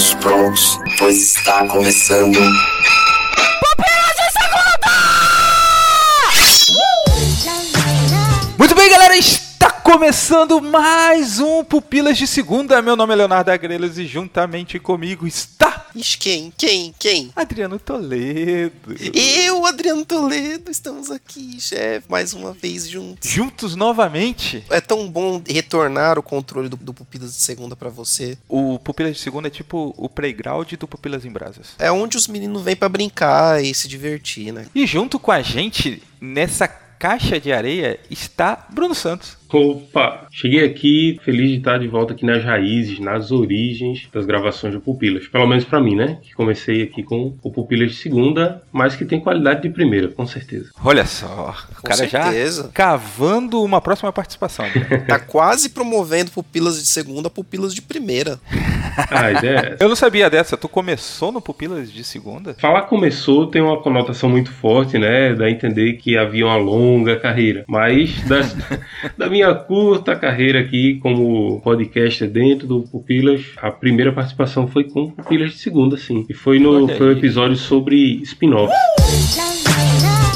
todos prontos, pois está começando. Muito bem, galera, está começando mais um Pupilas de Segunda. Meu nome é Leonardo Agrelos e juntamente comigo está Ixi, quem? Quem? Quem? Adriano Toledo. Eu, Adriano Toledo, estamos aqui, chefe, mais uma vez juntos. Juntos novamente. É tão bom retornar o controle do, do Pupilas de Segunda pra você. O Pupilas de Segunda é tipo o playground do Pupilas em Brasas. É onde os meninos vêm pra brincar e se divertir, né? E junto com a gente nessa caixa de areia está Bruno Santos. Opa! Cheguei aqui feliz de estar de volta aqui nas raízes, nas origens das gravações do Pupilas. Pelo menos pra mim, né? Que comecei aqui com o Pupilas de segunda, mas que tem qualidade de primeira, com certeza. Olha só, o Com cara certeza. já cavando uma próxima participação. Tá quase promovendo Pupilas de Segunda a Pupilas de Primeira. Ah, a ideia é essa. Eu não sabia dessa. Tu começou no Pupilas de Segunda? Falar começou tem uma conotação muito forte, né? Dá a entender que havia uma longa carreira. Mas das- da minha curta carreira aqui como podcaster dentro do Pupilas, a primeira participação foi com Pupilas de segunda, sim. E foi no foi um episódio sobre spin-offs.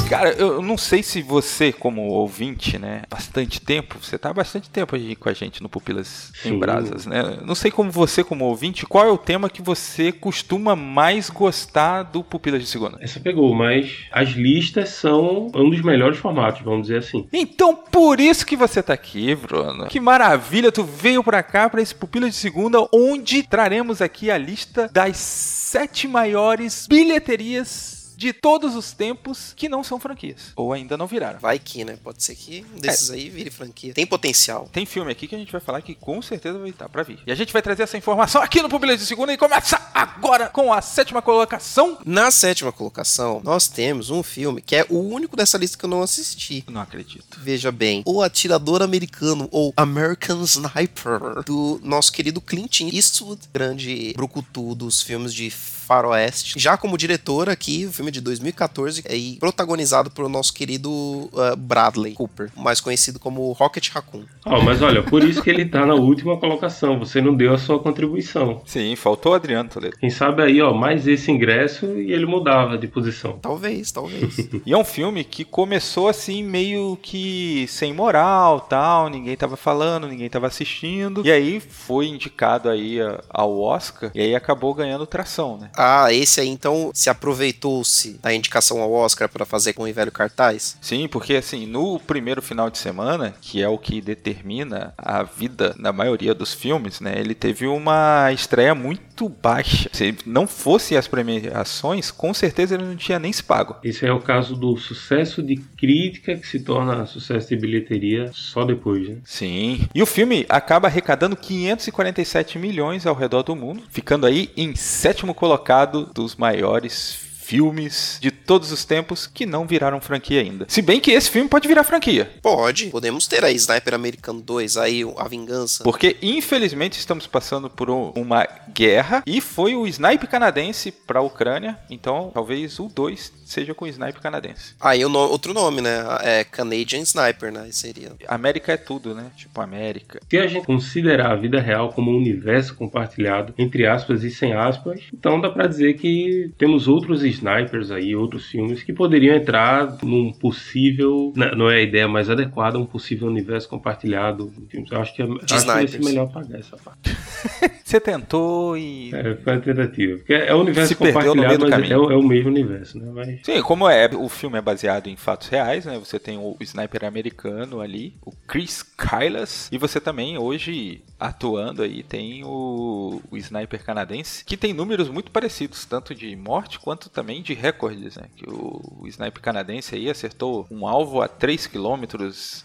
Cara, eu não sei se você, como ouvinte, né, bastante tempo, você tá há bastante tempo aí com a gente no Pupilas em Sim. Brasas, né? Não sei como você, como ouvinte, qual é o tema que você costuma mais gostar do Pupilas de Segunda? Essa pegou, mas as listas são um dos melhores formatos, vamos dizer assim. Então, por isso que você tá aqui, Bruno. Que maravilha, tu veio pra cá pra esse Pupilas de Segunda, onde traremos aqui a lista das sete maiores bilheterias de todos os tempos que não são franquias, ou ainda não viraram. Vai que, né? Pode ser que um desses aí vire franquia. Tem potencial. Tem filme aqui que a gente vai falar que com certeza vai estar pra vir. E a gente vai trazer essa informação aqui no Pupilas de Segunda e começa agora com a sétima colocação. Na sétima colocação, nós temos um filme que é o único dessa lista que eu não assisti. Não acredito. Veja bem, O Atirador Americano, ou American Sniper, do nosso querido Clint Eastwood, grande brucutu dos filmes de faroeste. Já como diretor aqui, o filme é de 2014, é, e protagonizado pelo nosso querido ah, Bradley Cooper, mais conhecido como Rocket Raccoon. Ah, mas olha, por isso que ele tá na última colocação. Você não deu a sua contribuição. Sim, faltou o Adriano Toledo. Quem sabe aí, ó, mais esse ingresso e ele mudava de posição. Talvez, talvez. E é um filme que começou assim meio que sem moral, tal, ninguém tava falando, ninguém tava assistindo. E aí foi indicado aí a- ao Oscar e aí acabou ganhando tração, né? Ah, esse aí então se aproveitou-se da indicação ao Oscar para fazer com o velho cartaz? Sim, porque assim, no primeiro final de semana, que é o que determina a vida na maioria dos filmes, né? Ele teve uma estreia muito baixa. Se não fosse as premiações, com certeza ele não tinha nem se pago. Esse é o caso do sucesso de crítica que se torna sucesso de bilheteria só depois, né? Sim. E o filme acaba arrecadando 547 milhões ao redor do mundo, ficando aí em sétimo colocado dos maiores filmes de todos os tempos que não viraram franquia ainda. Se bem que esse filme pode virar franquia. Pode. Podemos ter aí Sniper Americano 2, aí A Vingança. Porque infelizmente estamos passando por um- uma guerra e foi o snipe canadense para a Ucrânia, então talvez o 2 seja com o snipe canadense. Aí o no- outro nome, né? É Canadian Sniper, né? Seria. América é tudo, né? Tipo América. Se a gente considerar a vida real como um universo compartilhado, entre aspas e sem aspas, então dá pra dizer que temos outros snipers aí, outros filmes que poderiam entrar num possível, n- não é a ideia mais adequada, um possível universo compartilhado. de filmes. Eu acho que é, acho que vai ser snipers. melhor pagar essa parte. Você tentou e É, foi a tentativa. Porque é o universo Se compartilhado, do mas é, é o mesmo universo, né? Mas Sim, como é, o filme é baseado em fatos reais, né? Você tem o sniper americano ali, o Chris Kylas, e você também hoje atuando aí tem o, o sniper canadense, que tem números muito parecidos, tanto de morte quanto também de recordes, né? Que o, o sniper canadense aí acertou um alvo a 3 km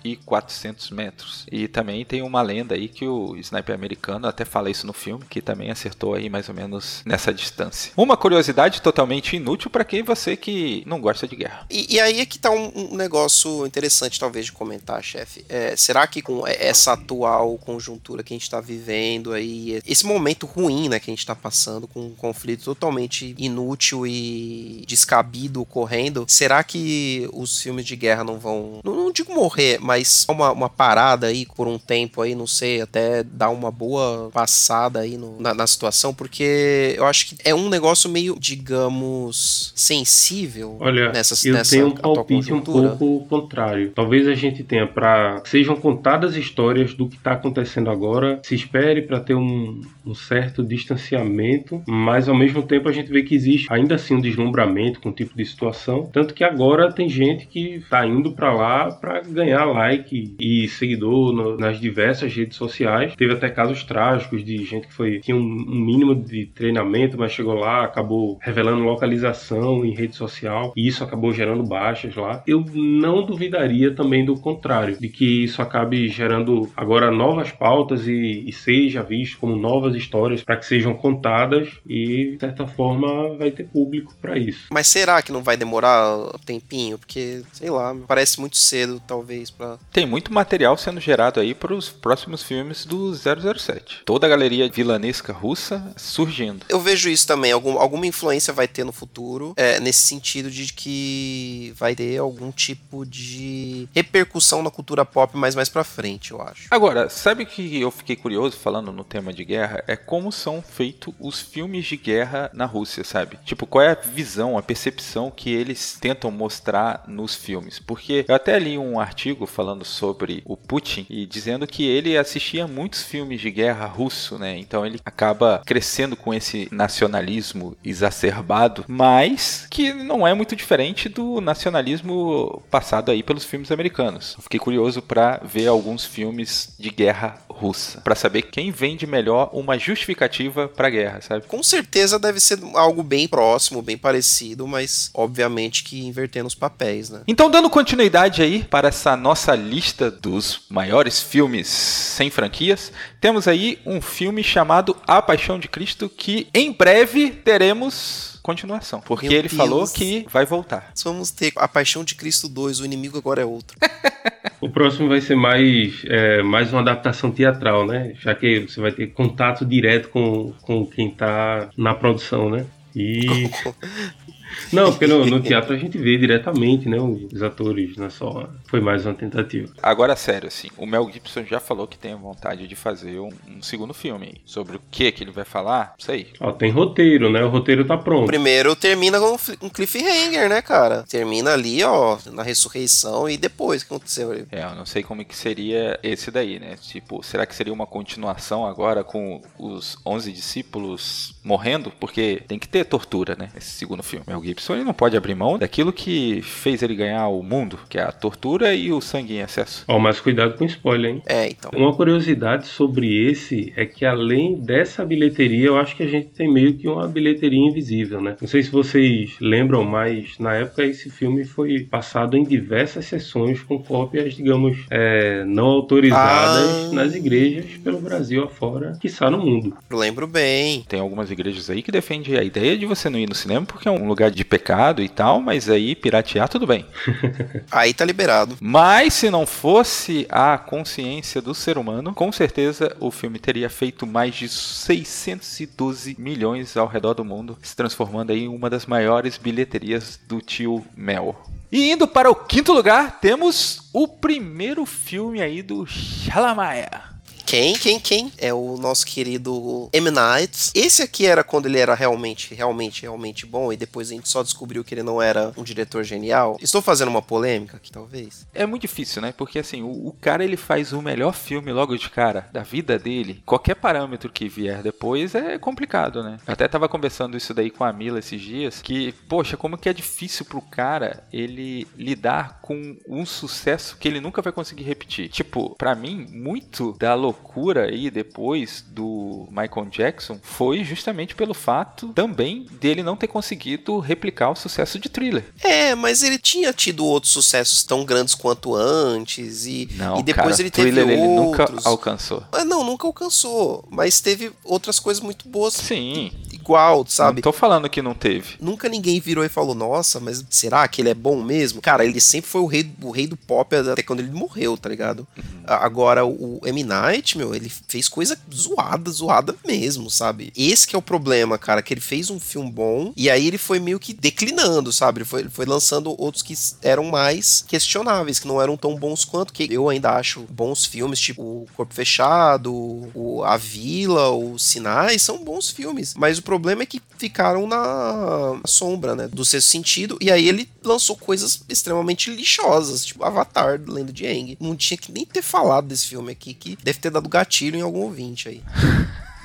e 400 metros. E também tem uma lenda aí que o sniper americano, até fala isso no filme, que também acertou aí mais ou menos nessa distância. Uma curiosidade totalmente inútil para quem você que não gosta de guerra. E, e aí é que tá um, um negócio interessante, talvez, de comentar, chefe. É, será que com essa atual conjuntura que a gente tá vivendo aí, esse momento ruim, né, que a gente tá passando, com um conflito totalmente inútil e de descabido ocorrendo, será que os filmes de guerra não vão, não, não digo morrer, mas uma, uma parada aí por um tempo aí, não sei, até dar uma boa passada aí no, na, na situação, porque eu acho que é um negócio meio, digamos, sensível Olha, nessa, eu nessa tenho um palpite um pouco contrário. Talvez a gente tenha para sejam contadas histórias do que está acontecendo agora, se espere para ter um, um certo distanciamento, mas ao mesmo tempo a gente vê que existe ainda assim um deslumbramento com o tipo de situação, tanto que agora tem gente que está indo para lá para ganhar like e seguidor no- nas diversas redes sociais. Teve até casos trágicos de gente que foi tinha um, um mínimo de treinamento, mas chegou lá, acabou revelando localização em rede social e isso acabou gerando baixas lá. Eu não duvidaria também do contrário, de que isso acabe gerando agora novas pautas e, e seja visto como novas histórias para que sejam contadas e de certa forma vai ter público para isso. Mas será que não vai demorar um tempinho? Porque, sei lá, parece muito cedo, talvez, pra. Tem muito material sendo gerado aí para os próximos filmes do 007. Toda a galeria vilanesca russa surgindo. Eu vejo isso também, algum, alguma influência vai ter no futuro, é, nesse sentido de que vai ter algum tipo de repercussão na cultura pop mais mais pra frente, eu acho. Agora, sabe que eu fiquei curioso falando no tema de guerra? É como são feitos os filmes de guerra na Rússia, sabe? Tipo, qual é a visão, a percepção que eles tentam mostrar nos filmes? Porque eu até li um artigo falando sobre o Putin e dizendo que ele assistia muitos filmes de guerra russo, né? Então ele acaba crescendo com esse nacionalismo exacerbado, mas que não é muito diferente do nacionalismo passado aí pelos filmes americanos. Eu fiquei curioso para ver alguns filmes de guerra russa, para saber quem vende melhor uma justificativa para guerra, sabe? Com certeza deve ser algo bem próximo, bem parecido, mas obviamente que invertendo os papéis, né? Então, dando continuidade aí para essa nossa lista dos maiores filmes sem franquias, temos aí um filme chamado A Paixão de Cristo que em breve teremos continuação, porque Meu ele falou Deus. que vai voltar. Vamos ter A Paixão de Cristo 2, o inimigo agora é outro. O próximo vai ser mais, é, mais uma adaptação teatral, né? Já que você vai ter contato direto com, com quem tá na produção, né? E. Não, porque no, no teatro a gente vê diretamente, né? Os atores, não é só. Foi mais uma tentativa. Agora, sério, assim, o Mel Gibson já falou que tem vontade de fazer um, um segundo filme. Sobre o que que ele vai falar, não sei. Ó, tem roteiro, né? O roteiro tá pronto. Primeiro termina com um um cliffhanger, né, cara? Termina ali, ó, na ressurreição e depois o que aconteceu ali. É, eu não sei como que seria esse daí, né? Tipo, será que seria uma continuação agora com os 11 discípulos morrendo? Porque tem que ter tortura, né? Esse segundo filme. Mel Gibson, ele não pode abrir mão daquilo que fez ele ganhar o mundo, que é a tortura e o sangue em excesso. Ó, mas cuidado com spoiler, hein? É, então. Uma curiosidade sobre esse é que além dessa bilheteria, eu acho que a gente tem meio que uma bilheteria invisível, né? Não sei se vocês lembram, mas na época esse filme foi passado em diversas sessões com cópias, digamos, é, não autorizadas Ah. nas igrejas pelo Brasil afora, quiçá no mundo. Lembro bem. Tem algumas igrejas aí que defendem a ideia de você não ir no cinema porque é um lugar de pecado e tal, mas aí piratear tudo bem. Aí tá liberado. Mas se não fosse a consciência do ser humano, com certeza o filme teria feito mais de 612 milhões ao redor do mundo, se transformando aí em uma das maiores bilheterias do tio Mel. E indo para o quinto lugar, temos o primeiro filme aí do Shalamaia. Quem, quem, quem? É o nosso querido M. Night. Esse aqui era quando ele era realmente, realmente, realmente bom e depois a gente só descobriu que ele não era um diretor genial. Estou fazendo uma polêmica aqui, talvez. É muito difícil, né? Porque assim, o, o cara ele faz o melhor filme logo de cara da vida dele. Qualquer parâmetro que vier depois é complicado, né? Eu até tava conversando isso daí com a Mila esses dias, que, poxa, como que é difícil pro cara ele lidar com um sucesso que ele nunca vai conseguir repetir. Tipo, pra mim, muito da loucura aí depois do Michael Jackson foi justamente pelo fato também dele não ter conseguido replicar o sucesso de Thriller. É, mas ele tinha tido outros sucessos tão grandes quanto antes e, Não, e depois cara, ele teve Thriller ele nunca outros. alcançou. Ah, não, nunca alcançou, mas teve outras coisas muito boas Sim. igual, sabe? Não tô falando que não teve. Nunca ninguém virou e falou, nossa, mas será que ele é bom mesmo? Cara, ele sempre foi o rei, o rei do pop até quando ele morreu, tá ligado? Uhum. Agora, o M. Night, meu, ele fez coisa zoada, zoada mesmo, sabe? Esse que é o problema, cara, que ele fez um filme bom e aí ele foi meio que declinando, sabe? Ele foi, ele foi lançando outros que eram mais questionáveis, que não eram tão bons quanto, que eu ainda acho bons filmes, tipo O Corpo Fechado, o A Vila, os Sinais, são bons filmes. Mas o problema é que ficaram na sombra, né? Do sexto sentido. E aí ele lançou coisas extremamente lixosas, tipo Avatar, do Lenda de Aang. Não tinha que nem ter falado desse filme aqui, que deve ter dado gatilho em algum ouvinte aí.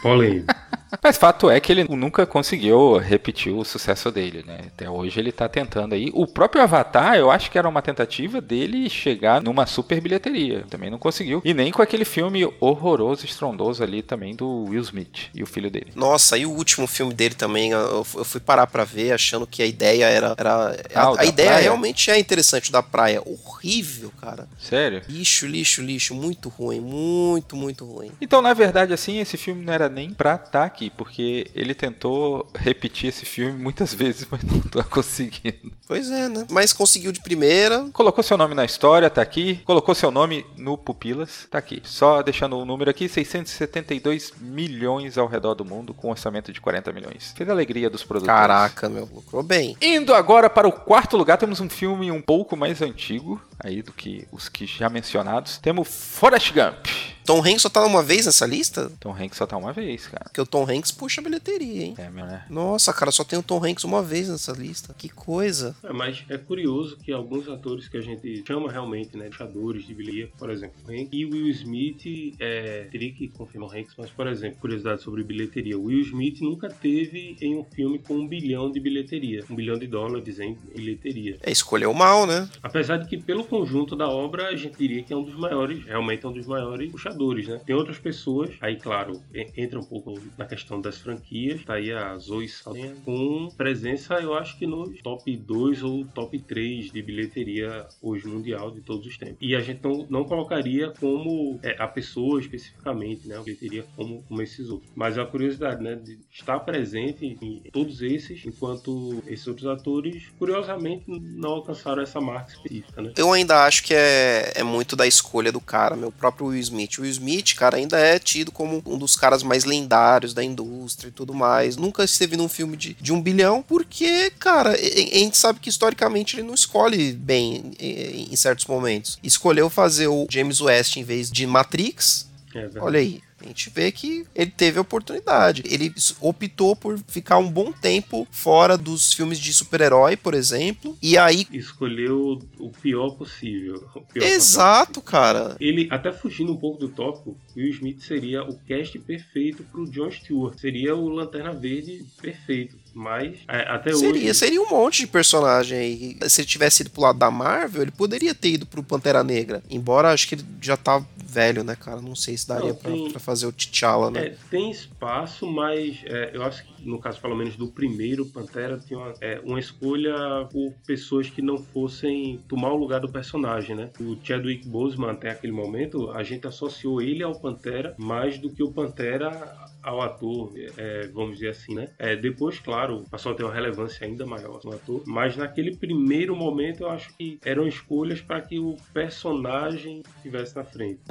Polêmico. Mas fato é que ele nunca conseguiu repetir o sucesso dele, né? Até hoje ele tá tentando aí. O próprio Avatar, eu acho que era uma tentativa dele chegar numa super bilheteria. Também não conseguiu. E nem com aquele filme horroroso, estrondoso ali também do Will Smith e o filho dele. Nossa, e o último filme dele também, eu fui parar pra ver achando que a ideia era. era ah, a, a ideia praia? realmente é interessante da praia. Horrível, cara. Sério? Lixo, lixo, lixo. Muito ruim. Muito, muito ruim. Então, na verdade, assim, esse filme não era nem pra estar tá aqui porque ele tentou repetir esse filme muitas vezes, mas não tá conseguindo. Pois é, né? Mas conseguiu de primeira. Colocou seu nome na história, tá aqui. Colocou seu nome no Pupilas, tá aqui. Só deixando o número aqui, 672 milhões ao redor do mundo, com um orçamento de 40 milhões. Fez a alegria dos produtores. Caraca, meu, lucrou bem. Indo agora para o quarto lugar, temos um filme um pouco mais antigo, aí do que os que já mencionados. Temos Forrest Gump. Tom Hanks só tá uma vez nessa lista? Tom Hanks só tá uma vez, cara. Porque o Tom Hanks puxa a bilheteria, hein? É, meu, né? Nossa, cara, só tem o Tom Hanks uma vez nessa lista. Que coisa. É, mas é curioso que alguns atores que a gente chama realmente, né, puxadores de bilheteria, por exemplo, o Hanks e Will Smith, é, teria que confirmar o Hanks, mas, por exemplo, curiosidade sobre bilheteria. Will Smith nunca teve em um filme com um bilhão de bilheteria. Um bilhão de dólares em bilheteria. É, escolheu mal, né? Apesar de que, pelo conjunto da obra, a gente diria que é um dos maiores, realmente é um dos maiores puxadores né? Tem outras pessoas, aí claro, entra um pouco na questão das franquias, tá aí a Zoe Saldanha, com presença, eu acho que no top 2 ou top 3 de bilheteria hoje mundial de todos os tempos. E a gente não, não colocaria como é, a pessoa especificamente, né? A bilheteria como, como esses outros. Mas a curiosidade, né? De estar presente em todos esses, enquanto esses outros atores, curiosamente, não alcançaram essa marca específica, né? Eu ainda acho que é, é muito da escolha do cara, meu próprio Will Smith. Will Smith, cara, ainda é tido como um dos caras mais lendários da indústria e tudo mais. Nunca esteve num filme de, de um bilhão, porque, cara, a gente sabe que historicamente ele não escolhe bem em certos momentos. Escolheu fazer o James West em vez de Matrix. É Olha aí, a gente vê que ele teve a oportunidade. Ele optou por ficar um bom tempo fora dos filmes de super-herói, por exemplo, e aí. Escolheu o pior possível. O pior Exato, cara. Ele, até fugindo um pouco do tópico, Will Smith seria o cast perfeito pro John Stewart. Seria o Lanterna Verde perfeito. Mas é, até seria, hoje. Seria um monte de personagem aí. Se ele tivesse ido pro lado da Marvel, ele poderia ter ido pro Pantera Negra. Embora acho que ele já tá velho, né, cara? Não sei se daria Não, tem, pra, fazer o T'Challa, né? É, tem espaço, mas é, eu acho que no caso, pelo menos do primeiro Pantera, tinha uma, é, uma, escolha por pessoas que não fossem tomar o lugar do personagem, né? O Chadwick Boseman, até aquele momento, a gente associou ele ao Pantera mais do que o Pantera ao ator, é, vamos dizer assim, né? É, depois, claro, passou a ter uma relevância ainda maior no ator, mas naquele primeiro momento eu acho que eram escolhas para que o personagem estivesse na frente.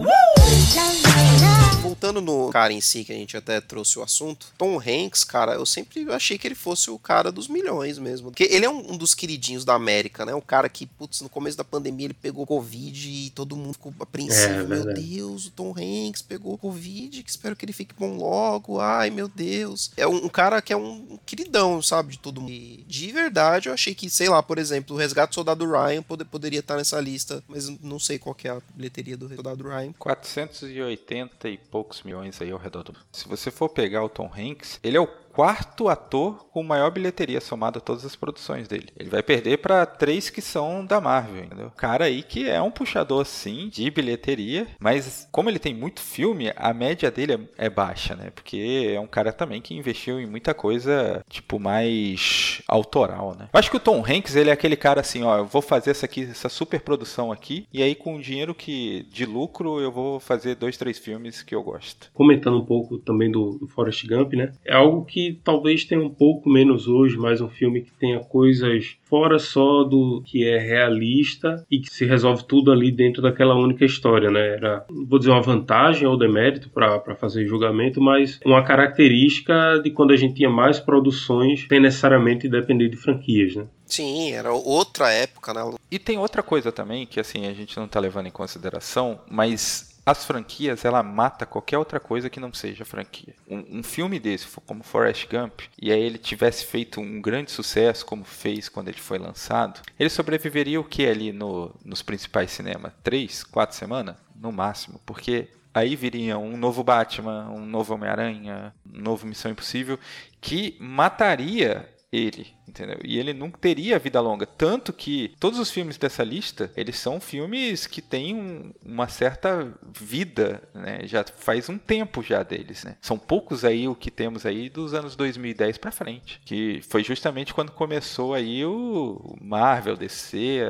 Voltando no cara em si, que a gente até trouxe o assunto, Tom Hanks, cara, eu sempre achei que ele fosse o cara dos milhões mesmo. Porque ele é um, um dos queridinhos da América, né? Um cara que, putz, no começo da pandemia ele pegou Covid e todo mundo ficou apreensivo. É, meu Deus, o Tom Hanks pegou Covid, que espero que ele fique bom logo ai meu Deus. É um, um cara que é um queridão, sabe, de todo mundo. E de verdade, eu achei que, sei lá, por exemplo, o Resgate do Soldado Ryan pode, poderia estar nessa lista, mas não sei qual é a bilheteria do Soldado Ryan. 480 e poucos milhões aí ao redor do. Se você for pegar o Tom Hanks, ele é o quarto ator com maior bilheteria somada a todas as produções dele. Ele vai perder para três que são da Marvel, entendeu? Cara aí que é um puxador sim de bilheteria, mas como ele tem muito filme, a média dele é, é baixa, né? Porque é um cara também que investiu em muita coisa tipo mais autoral, né? Eu acho que o Tom Hanks ele é aquele cara assim, ó, eu vou fazer essa aqui, essa super produção aqui e aí com o dinheiro que de lucro eu vou fazer dois, três filmes que eu gosto. Comentando um pouco também do, do Forrest Gump, né? É algo que que talvez tenha um pouco menos hoje, mas um filme que tenha coisas fora só do que é realista e que se resolve tudo ali dentro daquela única história, né? Era, vou dizer, uma vantagem ou demérito para fazer julgamento, mas uma característica de quando a gente tinha mais produções sem necessariamente depender de franquias, né? Sim, era outra época, né? E tem outra coisa também que assim a gente não está levando em consideração, mas as franquias, ela mata qualquer outra coisa que não seja franquia. Um, um, filme desse, como Forrest Gump, e aí ele tivesse feito um grande sucesso, como fez quando ele foi lançado, ele sobreviveria o que ali no, nos principais cinemas? Três, quatro semanas? No máximo, porque aí viria um novo Batman, um novo Homem-Aranha, um novo Missão Impossível, que mataria ele, entendeu? E ele nunca teria vida longa, tanto que todos os filmes dessa lista, eles são filmes que têm um, uma certa vida, né? Já faz um tempo já deles, né? São poucos aí o que temos aí dos anos 2010 para frente, que foi justamente quando começou aí o Marvel DC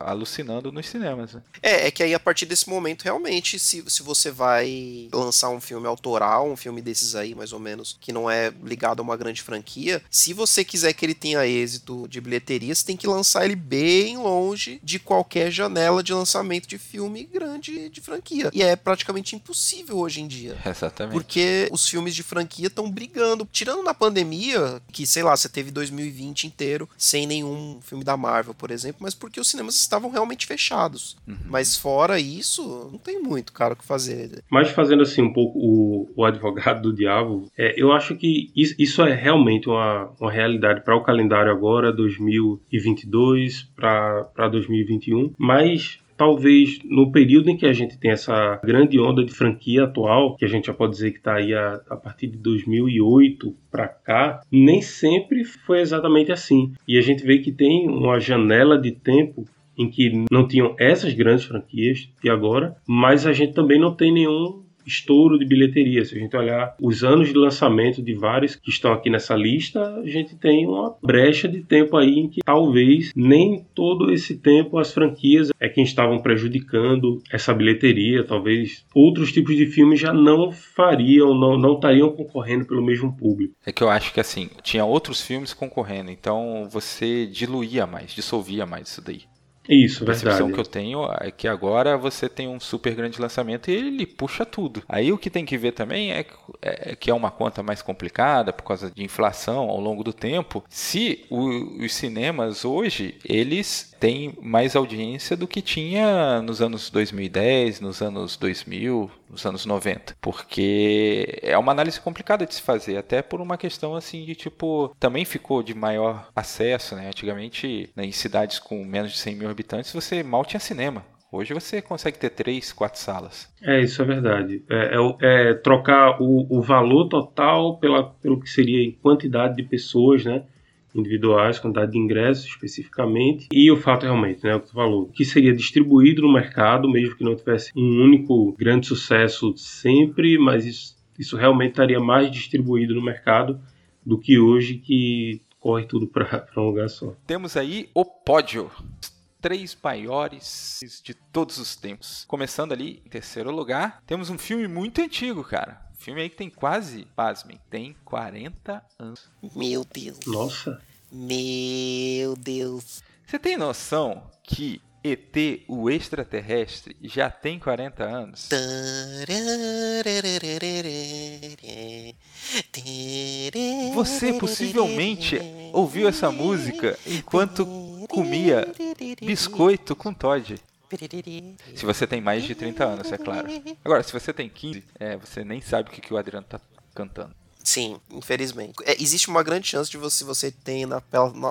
alucinando nos cinemas. Né? É, é que aí a partir desse momento realmente se, se você vai lançar um filme autoral, um filme desses aí mais ou menos, que não é ligado a uma grande franquia, se você quiser que ele tenha êxito de bilheteria, você tem que lançar ele bem longe de qualquer janela de lançamento de filme grande de franquia. E é praticamente impossível hoje em dia. Exatamente. Porque os filmes de franquia estão brigando. Tirando na pandemia, que sei lá, você teve 2020 inteiro sem nenhum filme da Marvel, por exemplo, mas porque os cinemas estavam realmente fechados. Uhum. Mas fora isso, não tem muito, cara, o que fazer. Mas fazendo assim um pouco o, o advogado do diabo, é, eu acho que isso, isso é realmente uma, uma realidade para o calendário agora, 2022 para 2021, mas talvez no período em que a gente tem essa grande onda de franquia atual, que a gente já pode dizer que está aí a, a, partir de 2008 para cá, nem sempre foi exatamente assim. E a gente vê que tem uma janela de tempo em que não tinham essas grandes franquias e agora, mas a gente também não tem nenhum estouro de bilheteria. Se a gente olhar os anos de lançamento de vários que estão aqui nessa lista, a gente tem uma brecha de tempo aí em que talvez nem todo esse tempo as franquias é quem estavam prejudicando essa bilheteria. Talvez outros tipos de filmes já não fariam, não, não estariam concorrendo pelo mesmo público. É que eu acho que assim, tinha outros filmes concorrendo, então você diluía mais, dissolvia mais isso daí. Isso, a percepção que eu tenho é que agora você tem um super grande lançamento e ele puxa tudo. Aí o que tem que ver também é, é que é uma conta mais complicada por causa de inflação ao longo do tempo. Se o, os cinemas hoje eles têm mais audiência do que tinha nos anos 2010, nos anos 2000, nos anos 90, porque é uma análise complicada de se fazer, até por uma questão assim de tipo, também ficou de maior acesso, né? Antigamente, né, em cidades com menos de 100 mil habitantes, você mal tinha cinema. Hoje você consegue ter três, quatro salas. É, isso é verdade. É, é, é trocar o, o, valor total pela, pelo que seria em quantidade de pessoas, né? Individuais, quantidade de ingressos especificamente, e o fato realmente, né, o que tu falou, que seria distribuído no mercado, mesmo que não tivesse um único grande sucesso sempre, mas isso, isso realmente estaria mais distribuído no mercado do que hoje que corre tudo para um lugar só. Temos aí o pódio três maiores de todos os tempos. Começando ali em terceiro lugar, temos um filme muito antigo, cara. Filme aí que tem quase, pasmem, tem 40 anos. Meu Deus. Nossa. Meu Deus. Você tem noção que ET, o extraterrestre, já tem 40 anos? Você possivelmente ouviu essa música enquanto comia biscoito com Todd. Se você tem mais de 30 anos, é claro. Agora, se você tem 15, é, você nem sabe o que, que o Adriano tá cantando. Sim, infelizmente. É, existe uma grande chance de você, você ter na,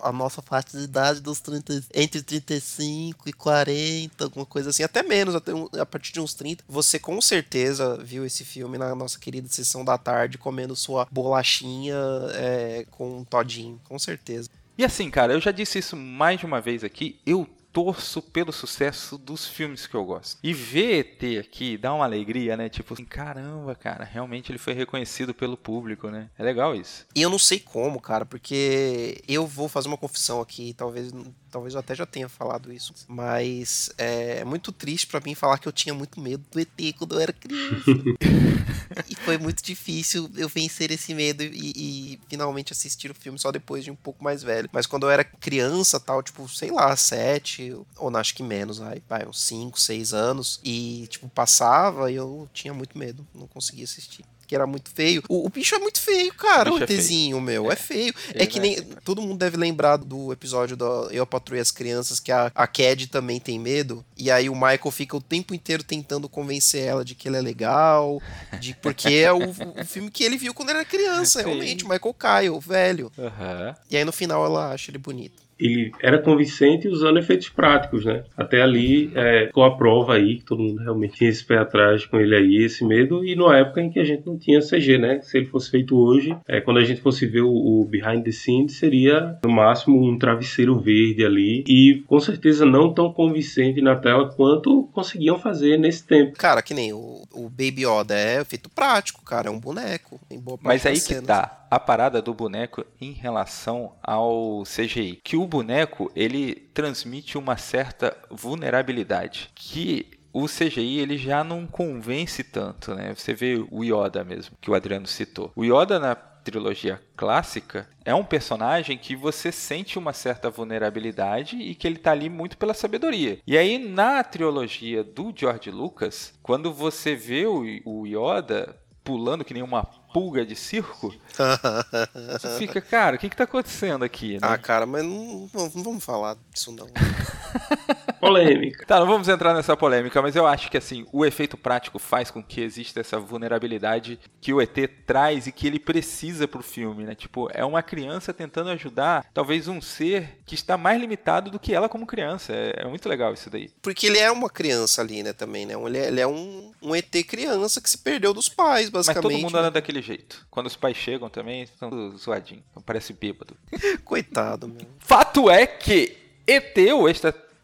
a nossa faixa de idade dos 30, entre 35 e 40, alguma coisa assim, até menos, até um, a partir de uns 30. Você com certeza viu esse filme na nossa querida sessão da tarde, comendo sua bolachinha é, com um todinho, com certeza. E assim, cara, eu já disse isso mais de uma vez aqui, eu torço pelo sucesso dos filmes que eu gosto. E ver ET aqui dá uma alegria, né? Tipo assim, caramba, cara, realmente ele foi reconhecido pelo público, né? É legal isso. E eu não sei como, cara, porque eu vou fazer uma confissão aqui, talvez talvez eu até já tenha falado isso, mas é muito triste para mim falar que eu tinha muito medo do ET quando eu era criança. e foi muito difícil eu vencer esse medo e, e, finalmente assistir o filme só depois de um pouco mais velho. Mas quando eu era criança, tal, tipo, sei lá, sete, ou acho que menos, aí, vai, uns cinco, seis anos, e, tipo, passava e eu tinha muito medo, não conseguia assistir que era muito feio. O, o bicho é muito feio, cara, o, o ETzinho, é meu. É, é feio. É, é que nem. Todo mundo deve lembrar do episódio do Eu Patrulho as Crianças, que a, a Cad também tem medo. E aí o Michael fica o tempo inteiro tentando convencer ela de que ele é legal. De, porque é o, o filme que ele viu quando era criança, realmente. O Michael Kyle, velho. Uhum. E aí no final ela acha ele bonito ele era convincente usando efeitos práticos, né? Até ali, é, com a prova aí, que todo mundo realmente tinha esse pé atrás com ele aí, esse medo, e numa época em que a gente não tinha CG, né? Se ele fosse feito hoje, é, quando a gente fosse ver o, o, behind the scenes, seria no máximo um travesseiro verde ali, e com certeza não tão convincente na tela quanto conseguiam fazer nesse tempo. Cara, que nem o, o Baby Yoda é feito prático, cara, é um boneco. Mas aí que tá a parada do boneco em relação ao CGI. Que o boneco, ele transmite uma certa vulnerabilidade. Que o CGI ele já não convence tanto, né? Você vê o Yoda mesmo, que o Adriano citou. O Yoda na trilogia clássica é um personagem que você sente uma certa vulnerabilidade e que ele está ali muito pela sabedoria. E aí na trilogia do George Lucas, quando você vê o Yoda pulando que nem uma pulga de circo, você fica, cara, o que, que tá acontecendo aqui? Né? Ah, cara, mas não, não, não vamos falar disso não. polêmica. Tá, não vamos entrar nessa polêmica, mas eu acho que assim, o efeito prático faz com que exista essa vulnerabilidade que o ET traz e que ele precisa pro filme, né? Tipo, é uma criança tentando ajudar talvez um ser que está mais limitado do que ela como criança. É, é muito legal isso daí. Porque ele é uma criança ali, né, também, né? Ele é, ele é um, um ET criança que se perdeu dos pais, basicamente. Mas todo mundo né? anda daquele jeito. Quando os pais chegam também, estão zoadinhos. Parece bêbado. Coitado, meu. Fato é que ET, o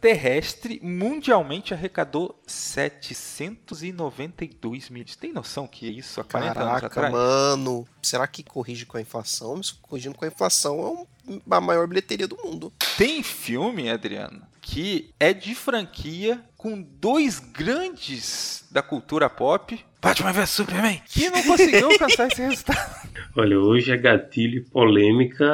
extraterrestre, mundialmente arrecadou 792 milhões. Tem noção que é isso há 40 Caraca, anos atrás? mano. Será que corrige com a inflação? Mas corrigindo com a inflação é um, a maior bilheteria do mundo. Tem filme, Adriano, que é de franquia com dois grandes da cultura pop, Batman vs Superman, que não conseguiu alcançar esse resultado. Olha, hoje é gatilho e polêmica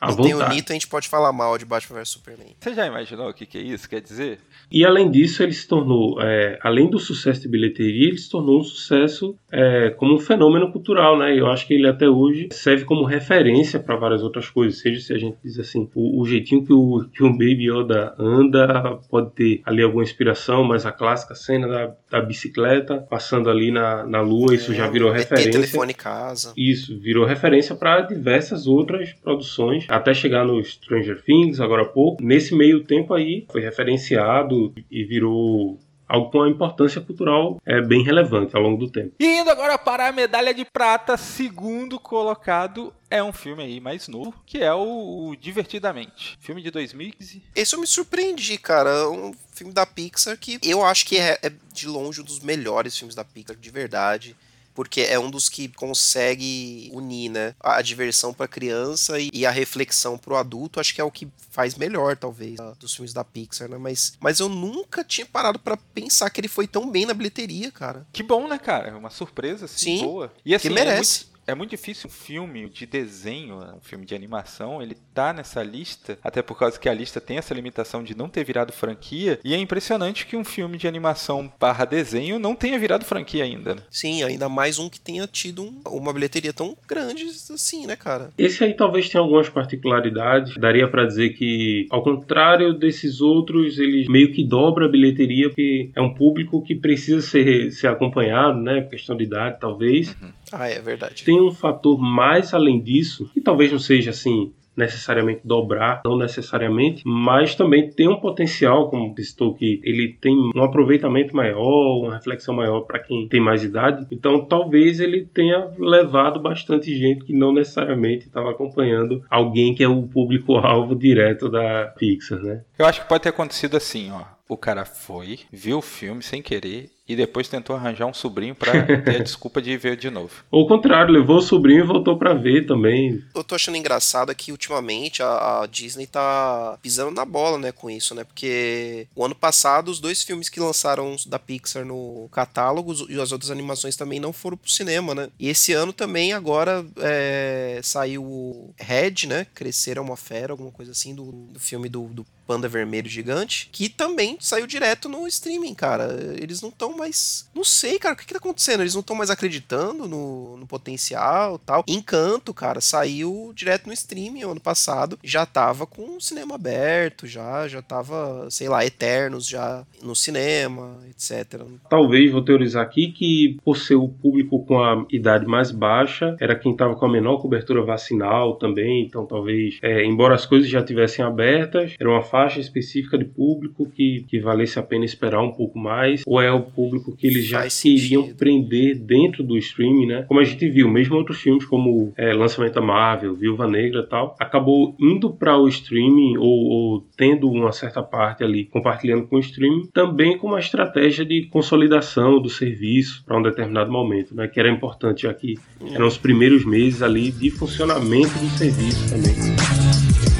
à e tem o Nito, a gente pode falar mal de Batman vs Superman. Você já imaginou o que, que é isso? Quer dizer? E além disso, ele se tornou, é, além do sucesso de bilheteria, ele se tornou um sucesso é, como um fenômeno cultural, né? Eu acho que ele até hoje serve como referência para várias outras coisas. Seja se a gente diz assim, o, o, jeitinho que o, que o Baby Yoda anda pode ter ali alguma inspiração, mas a clássica cena da, da bicicleta passando ali na, na lua, isso já é, virou referência. telefone casa. Isso, virou referência para diversas outras produções, até chegar no Stranger Things, agora há pouco. Nesse meio tempo aí, foi referenciado e virou algo com uma importância cultural é, bem relevante ao longo do tempo. E indo agora para a medalha de prata, segundo colocado é um filme aí mais novo, que é o, o Divertidamente, filme de 2015. Esse eu me surpreendi, cara, um filme da Pixar que eu acho que é, é de longe um dos melhores filmes da Pixar, de verdade porque é um dos que consegue unir, né, a diversão para criança e a reflexão para o adulto. Acho que é o que faz melhor, talvez, dos filmes da Pixar, né? Mas, mas eu nunca tinha parado para pensar que ele foi tão bem na bilheteria, cara. Que bom, né, cara? É uma surpresa, assim, Sim, boa. E assim, que merece. É muito é muito difícil um filme de desenho, um filme de animação, ele tá nessa lista, até por causa que a lista tem essa limitação de não ter virado franquia, e é impressionante que um filme de animação barra desenho não tenha virado franquia ainda. Né? Sim, ainda mais um que tenha tido um, uma bilheteria tão grande assim, né, cara? Esse aí talvez tenha algumas particularidades, daria para dizer que, ao contrário desses outros, ele meio que dobra a bilheteria, porque é um público que precisa ser, ser acompanhado, né, questão de idade, talvez. Uhum. Ah, é verdade. Tem um fator mais além disso, que talvez não seja assim necessariamente dobrar, não necessariamente, mas também tem um potencial, como citou que ele tem um aproveitamento maior, uma reflexão maior para quem tem mais idade. Então, talvez ele tenha levado bastante gente que não necessariamente estava acompanhando alguém que é o público-alvo direto da Pixar, né? Eu acho que pode ter acontecido assim, ó O cara foi, viu o filme sem querer e depois tentou arranjar um sobrinho para ter a desculpa de ver de novo. Ou o contrário, levou o sobrinho e voltou para ver também. Eu tô achando engraçado que ultimamente a, a, Disney tá pisando na bola, né, com isso, né? Porque o ano passado os dois filmes que lançaram da Pixar no catálogo e as outras animações também não foram pro cinema, né? E esse ano também agora é, saiu o Red, né? Crescer é uma fera, alguma coisa assim do, do filme do, do Panda Vermelho Gigante, que também saiu direto no streaming, cara. Eles não estão mais. Não sei, cara, o que, que tá acontecendo? Eles não estão mais acreditando no, no potencial tal. Encanto, cara, saiu direto no streaming ano passado. Já tava com o cinema aberto, já, já tava, sei lá, Eternos já no cinema, etc. Talvez, vou teorizar aqui, que por ser o público com a idade mais baixa, era quem tava com a menor cobertura vacinal também, então talvez, é, embora as coisas já tivessem abertas, era uma faixa específica de público que, que valesse a pena esperar um pouco mais, ou é o público que eles já Faz queriam sentido. prender dentro do streaming, né? Como a gente viu, mesmo outros filmes como é, Lançamento da Marvel, Viúva Negra e tal, acabou indo para o streaming ou, ou, tendo uma certa parte ali compartilhando com o streaming, também com uma estratégia de consolidação do serviço para um determinado momento, né? Que era importante que eram os primeiros meses ali de funcionamento do serviço também.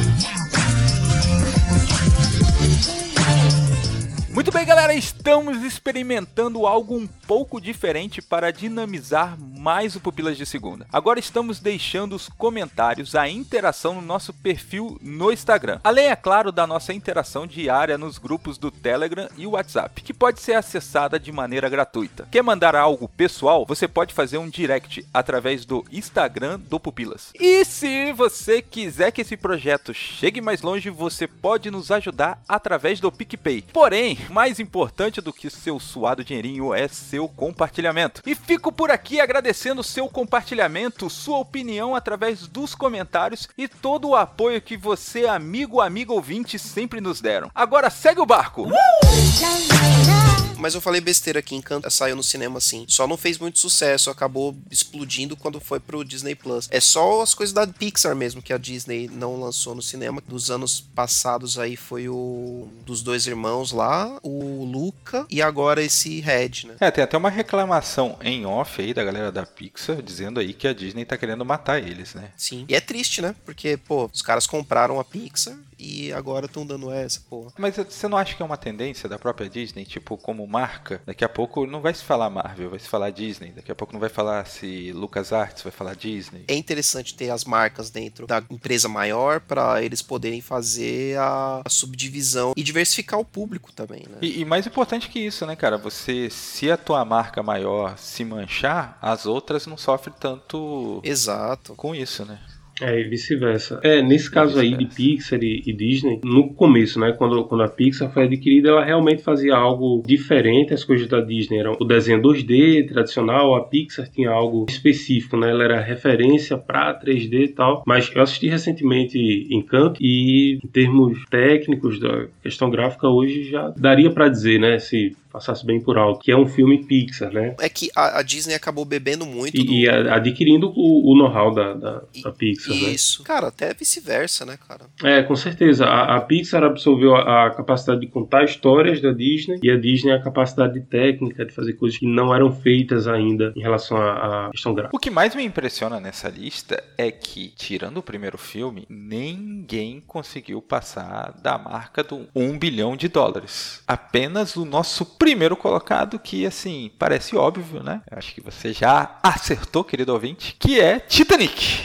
Muito bem, galera, estamos experimentando algo um pouco diferente para dinamizar mais o Pupilas de Segunda. Agora estamos deixando os comentários, a interação no nosso perfil no Instagram. Além, é claro, da nossa interação diária nos grupos do Telegram e WhatsApp, que pode ser acessada de maneira gratuita. Quer mandar algo pessoal? Você pode fazer um direct através do Instagram do Pupilas. E se você quiser que esse projeto chegue mais longe, você pode nos ajudar através do PicPay. Porém, mais importante do que seu suado dinheirinho é seu compartilhamento. E fico por aqui agradecendo seu compartilhamento, sua opinião através dos comentários e todo o apoio que você, amigo, amigo ouvinte, sempre nos deram. Agora segue o barco! Uh! Mas eu falei besteira aqui, Encanto saiu no cinema assim. Só não fez muito sucesso, acabou explodindo quando foi pro Disney Plus. É só as coisas da Pixar mesmo que a Disney não lançou no cinema. Dos anos passados aí foi o dos dois irmãos lá, o Luca e agora esse Red, né? É, tem até uma reclamação em off aí da galera da Pixar dizendo aí que a Disney tá querendo matar eles, né? Sim. E é triste, né? Porque, pô, os caras compraram a Pixar e agora estão dando essa, pô. Mas você não acha que é uma tendência da própria Disney, tipo, como marca? Daqui a pouco não vai se falar Marvel, vai se falar Disney. Daqui a pouco não vai falar se LucasArts, vai falar Disney. É interessante ter as marcas dentro da empresa maior para eles poderem fazer a, a, subdivisão e diversificar o público também, né? E, e mais importante que isso, né, cara? Você, se a tua marca maior se manchar, as outras não sofrem tanto. Exato. Com isso, né? É, e vice-versa. É, nesse caso aí de Pixar e, e, Disney, no começo, né, quando, quando a Pixar foi adquirida, ela realmente fazia algo diferente. As coisas da Disney eram o desenho 2D tradicional, a Pixar tinha algo específico, né? Ela era referência para 3D e tal. Mas eu assisti recentemente Encanto e em termos técnicos da questão gráfica hoje já daria para dizer, né, se passasse bem por alto, que é um filme Pixar, né? É que a, a Disney acabou bebendo muito. E, do... e adquirindo o, o know-how da, da, e, da, Pixar, isso. né? Isso. Cara, até vice-versa, né, cara? É, com certeza. A, a Pixar absorveu a, a, capacidade de contar histórias da Disney e a Disney a capacidade técnica de fazer coisas que não eram feitas ainda em relação à questão gráfica. O que mais me impressiona nessa lista é que, tirando o primeiro filme, ninguém conseguiu passar da marca do 1 bilhão de dólares. Apenas o nosso primeiro colocado, que assim, parece óbvio, né? Eu acho que você já acertou, querido ouvinte, que é Titanic.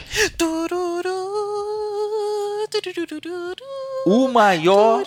O maior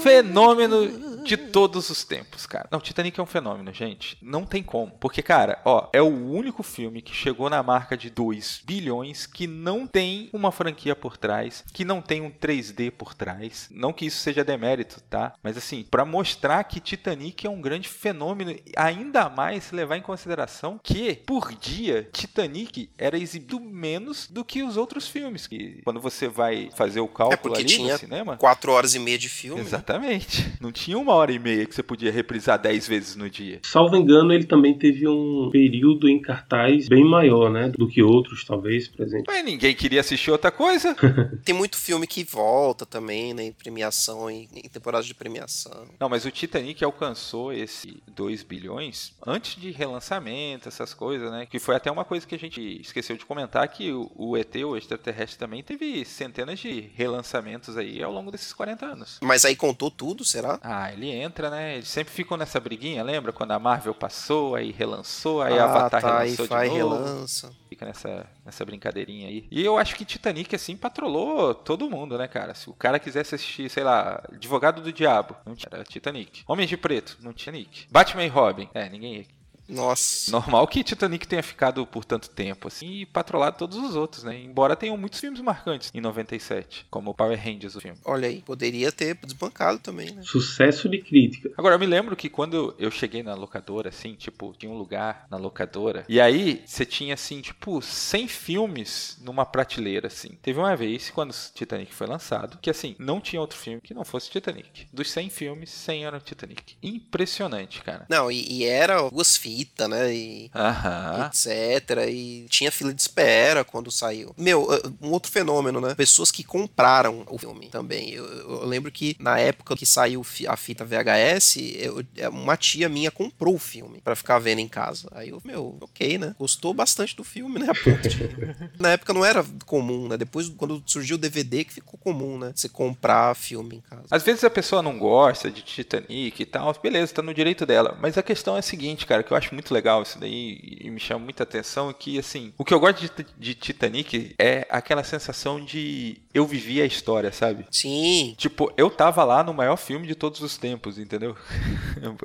fenômeno de todos os tempos, cara. Não, Titanic é um fenômeno, gente. Não tem como. Porque, cara, ó, é o único filme que chegou na marca de 2 bilhões que não tem uma franquia por trás, que não tem um 3D por trás. Não que isso seja demérito, tá? Mas assim, para mostrar que Titanic é um grande fenômeno, ainda mais se levar em consideração que, por dia, Titanic era exibido menos do que os outros filmes. Que quando você vai fazer o cálculo é ali tinha no cinema. 4 horas e meia de filme. Exatamente. Não tinha uma hora e meia que você podia reprisar dez vezes no dia. Salvo engano, ele também teve um período em cartaz bem maior, né? Do que outros, talvez, por exemplo. Mas ninguém queria assistir outra coisa. Tem muito filme que volta também, né? Em premiação, em, em temporadas de premiação. Não, mas o Titanic alcançou esse 2 bilhões antes de relançamento, essas coisas, né? Que foi até uma coisa que a gente esqueceu de comentar, que o, o ET, o extraterrestre, também teve centenas de relançamentos aí ao longo desses 40 anos. Mas aí contou tudo, será? Ah, ele entra, né? Eles sempre ficam nessa briguinha, lembra? Quando a Marvel passou, aí relançou, aí ah, Avatar tá, relançou aí vai, de novo. relança. Fica nessa, nessa brincadeirinha aí. E eu acho que Titanic, assim, patrolou todo mundo, né, cara? Se o cara quisesse assistir, sei lá, Advogado do Diabo, não tinha era Titanic. Homens de Preto, não tinha Nick. Batman e Robin, é, ninguém ia. Nossa. Normal que Titanic tenha ficado por tanto tempo assim e patrolado todos os outros, né? Embora tenham muitos filmes marcantes em 97, como o Power Rangers, o filme. Olha aí, poderia ter desbancado também, né? Sucesso de crítica. Agora, eu me lembro que quando eu cheguei na locadora, assim, tipo, tinha um lugar na locadora, e aí você tinha, assim, tipo, 100 filmes numa prateleira, assim. Teve uma vez, quando Titanic foi lançado, que, assim, não tinha outro filme que não fosse Titanic. Dos 100 filmes, 100 eram Titanic. Impressionante, cara. Não, e, e era duas fitas, né? E Aham. etc. E tinha fila de espera quando saiu. Meu, um outro fenômeno, né? Pessoas que compraram o filme também. Eu, eu lembro que na época que saiu a fita VHS, eu- uma tia minha comprou o filme pra ficar vendo em casa. Aí eu, meu, ok, né? Gostou bastante do filme, né? Na época não era comum, né? Depois, quando surgiu o DVD, que ficou comum, né? Você comprar filme em casa. Às vezes a pessoa não gosta de Titanic e tal, beleza, tá no direito dela. Mas a questão é a seguinte, cara, que eu acho muito legal isso daí e me chama muita atenção, que, assim, o que eu gosto de, de Titanic é aquela sensação de eu vivi a história, sabe? Sim, Tipo, eu tava lá no maior filme de todos os tempos, entendeu?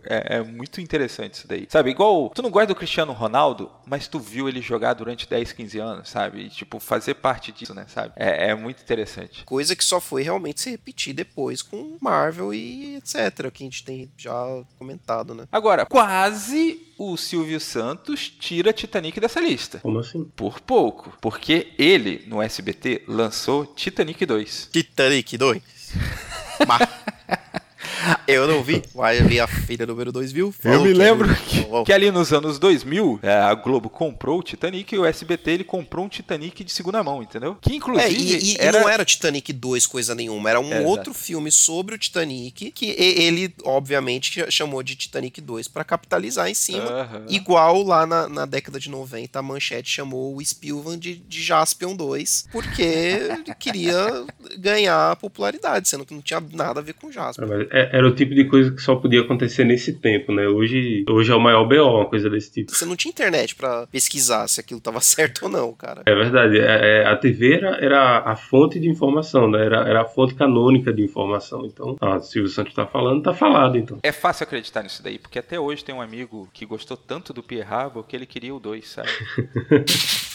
É, é muito interessante isso daí. Sabe, igual, tu não gosta do Cristiano Ronaldo, mas tu viu ele jogar durante 10, 15 anos, sabe? E, tipo, fazer parte disso, né, sabe? É, é muito interessante. coisa que só foi realmente se repetir depois com Marvel e etc. Que a gente tem já comentado, né? Agora, quase o Silvio Santos tira Titanic dessa lista. Como assim? Por pouco. Porque ele, no SBT, lançou Titanic 2. Titanic 2. Mas eu não vi, mas a minha filha número 2 viu. Eu me lembro que, que ali nos anos 2000, é, a Globo comprou o Titanic e o SBT ele comprou um Titanic de segunda mão, entendeu? Que É, inclusive e, e- e era... não era Titanic 2 coisa nenhuma, era um Exato. outro filme sobre o Titanic que e- ele, obviamente, ch- chamou de Titanic 2 pra capitalizar em cima. Aham. Igual lá na, na década de 90, a Manchete chamou o Spielman de, de Jaspion 2, porque queria ganhar popularidade, sendo que não tinha nada a ver com Jaspion. Ah, mas é- Era o tipo de coisa que só podia acontecer nesse tempo, né? Hoje, hoje é o maior BO, uma coisa desse tipo. Você não tinha internet pra pesquisar se aquilo tava certo ou não, cara. É verdade. é- é, a TV era, era a fonte de informação, né? Era, era a fonte canônica de informação. Então, ah, se o Silvio Santos tá falando, tá falado, então. É fácil acreditar nisso daí, porque até hoje tem um amigo que gostou tanto do Pierre Harbor que ele queria o 2, sabe?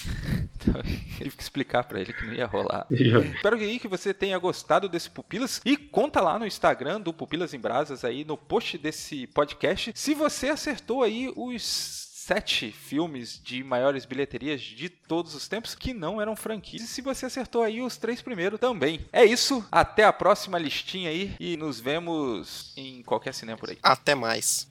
então, eu tive que explicar pra ele que não ia rolar. Espero aí que você tenha gostado desse Pupilas e conta lá no Instagram do Pupilas em Brasas aí no post desse podcast se você acertou aí os sete filmes de maiores bilheterias de todos os tempos que não eram franquias. E se você acertou aí os três primeiros também. É isso, até a próxima listinha aí e nos vemos em qualquer cinema por aí. Até mais.